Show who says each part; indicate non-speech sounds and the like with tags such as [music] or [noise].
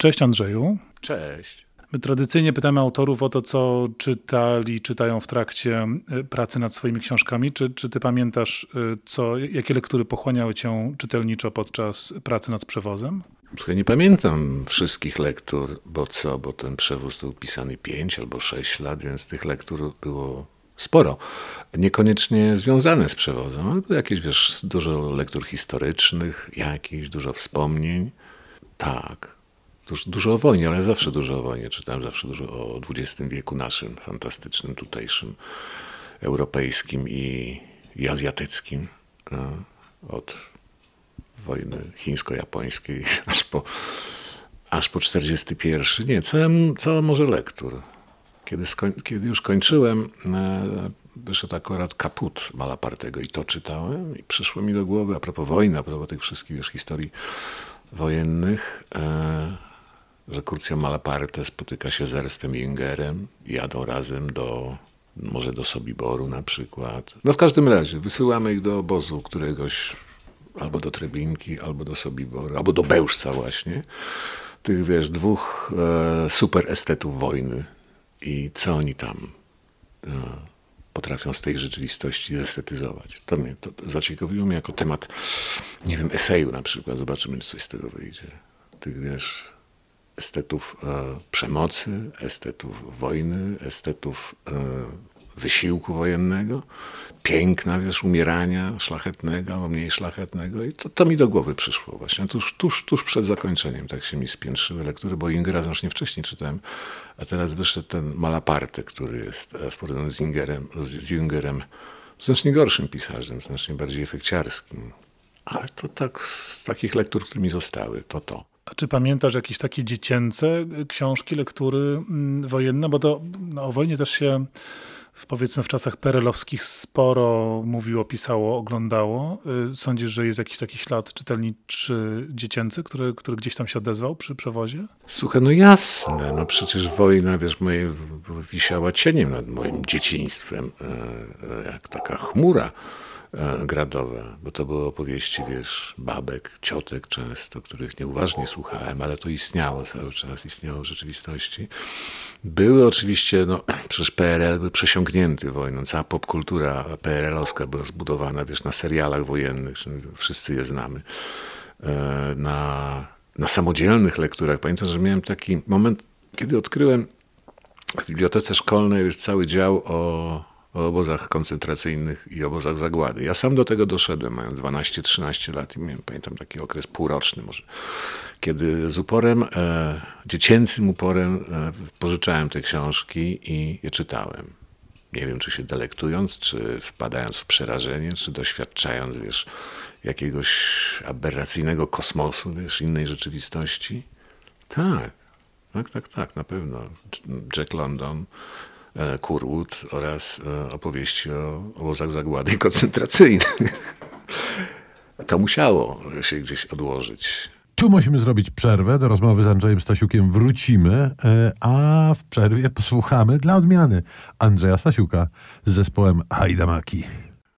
Speaker 1: Cześć Andrzeju.
Speaker 2: Cześć.
Speaker 1: My tradycyjnie pytamy autorów o to, co czytali, czytają w trakcie e, pracy nad swoimi książkami. Czy, czy ty pamiętasz, e, co, jakie lektury pochłaniały cię czytelniczo podczas pracy nad przewozem?
Speaker 2: Słuchaj, nie pamiętam wszystkich lektur, bo co, bo ten przewóz był pisany 5 albo 6 lat, więc tych lektur było sporo. Niekoniecznie związane z przewozem, ale były jakieś, wiesz, dużo lektur historycznych, jakieś, dużo wspomnień. Tak, Dużo, dużo o wojnie, ale zawsze dużo o wojnie. Czytałem zawsze dużo o XX wieku naszym, fantastycznym, tutejszym, europejskim i, i azjatyckim. Od wojny chińsko-japońskiej [laughs] aż po, aż po 41. Nie, co, co może lektur. Kiedy, kiedy już kończyłem, e, wyszedł akurat kaput Malapartego i to czytałem i przyszło mi do głowy, a propos wojny, a propos tych wszystkich wiesz, historii wojennych, e, że Curcio Malaparte spotyka się z Erstem Jüngerem, jadą razem do, może do Sobiboru na przykład. No w każdym razie wysyłamy ich do obozu któregoś, albo do Treblinki, albo do Sobiboru, albo do Bełżca właśnie. Tych, wiesz, dwóch e, super estetów wojny i co oni tam e, potrafią z tej rzeczywistości zestetyzować. To mnie to zaciekawiło mnie jako temat, nie wiem, eseju na przykład. Zobaczymy, co z tego wyjdzie. Tych, wiesz, estetów e, przemocy, estetów wojny, estetów e, wysiłku wojennego, piękna, wiesz, umierania szlachetnego albo mniej szlachetnego i to, to mi do głowy przyszło właśnie. Tuż, tuż, tuż przed zakończeniem tak się mi spiętrzyły lektury, bo Ingera znacznie wcześniej czytałem, a teraz wyszedł ten Malaparte, który jest e, w porównaniu z, Ingerem, z Jüngerem znacznie gorszym pisarzem, znacznie bardziej efekciarskim. Ale to tak z takich lektur, które mi zostały, to to.
Speaker 1: A czy pamiętasz jakieś takie dziecięce książki, lektury mm, wojenne? Bo to no, o wojnie też się w, powiedzmy w czasach perelowskich sporo mówiło, pisało, oglądało. Y, sądzisz, że jest jakiś taki ślad czytelniczy dziecięcy, który, który gdzieś tam się odezwał przy przewozie?
Speaker 2: Słuchaj, no jasne, no przecież wojna, wiesz, moje wisiała cieniem nad moim dzieciństwem, e, e, jak taka chmura gradowe, bo to były opowieści, wiesz, babek, ciotek często, których nieuważnie słuchałem, ale to istniało cały czas, istniało w rzeczywistości. Były oczywiście, no [clears throat] przecież PRL był przesiągnięty wojną, cała popkultura PRL-owska była zbudowana, wiesz, na serialach wojennych, wszyscy je znamy, e, na, na samodzielnych lekturach. Pamiętam, że miałem taki moment, kiedy odkryłem w bibliotece szkolnej już cały dział o o obozach koncentracyjnych i obozach zagłady. Ja sam do tego doszedłem, mając 12-13 lat i miałem, pamiętam taki okres półroczny może, kiedy z uporem, e, dziecięcym uporem e, pożyczałem te książki i je czytałem. Nie wiem, czy się delektując, czy wpadając w przerażenie, czy doświadczając, wiesz, jakiegoś aberracyjnego kosmosu, wiesz, innej rzeczywistości. Tak, tak, tak, tak, na pewno. Jack London, E, Kurwood oraz e, opowieści o obozach zagłady koncentracyjnych. [laughs] To musiało się gdzieś odłożyć.
Speaker 3: Tu musimy zrobić przerwę. Do rozmowy z Andrzejem Stasiukiem wrócimy, e, a w przerwie posłuchamy dla odmiany Andrzeja Stasiuka z zespołem Hajdamaki.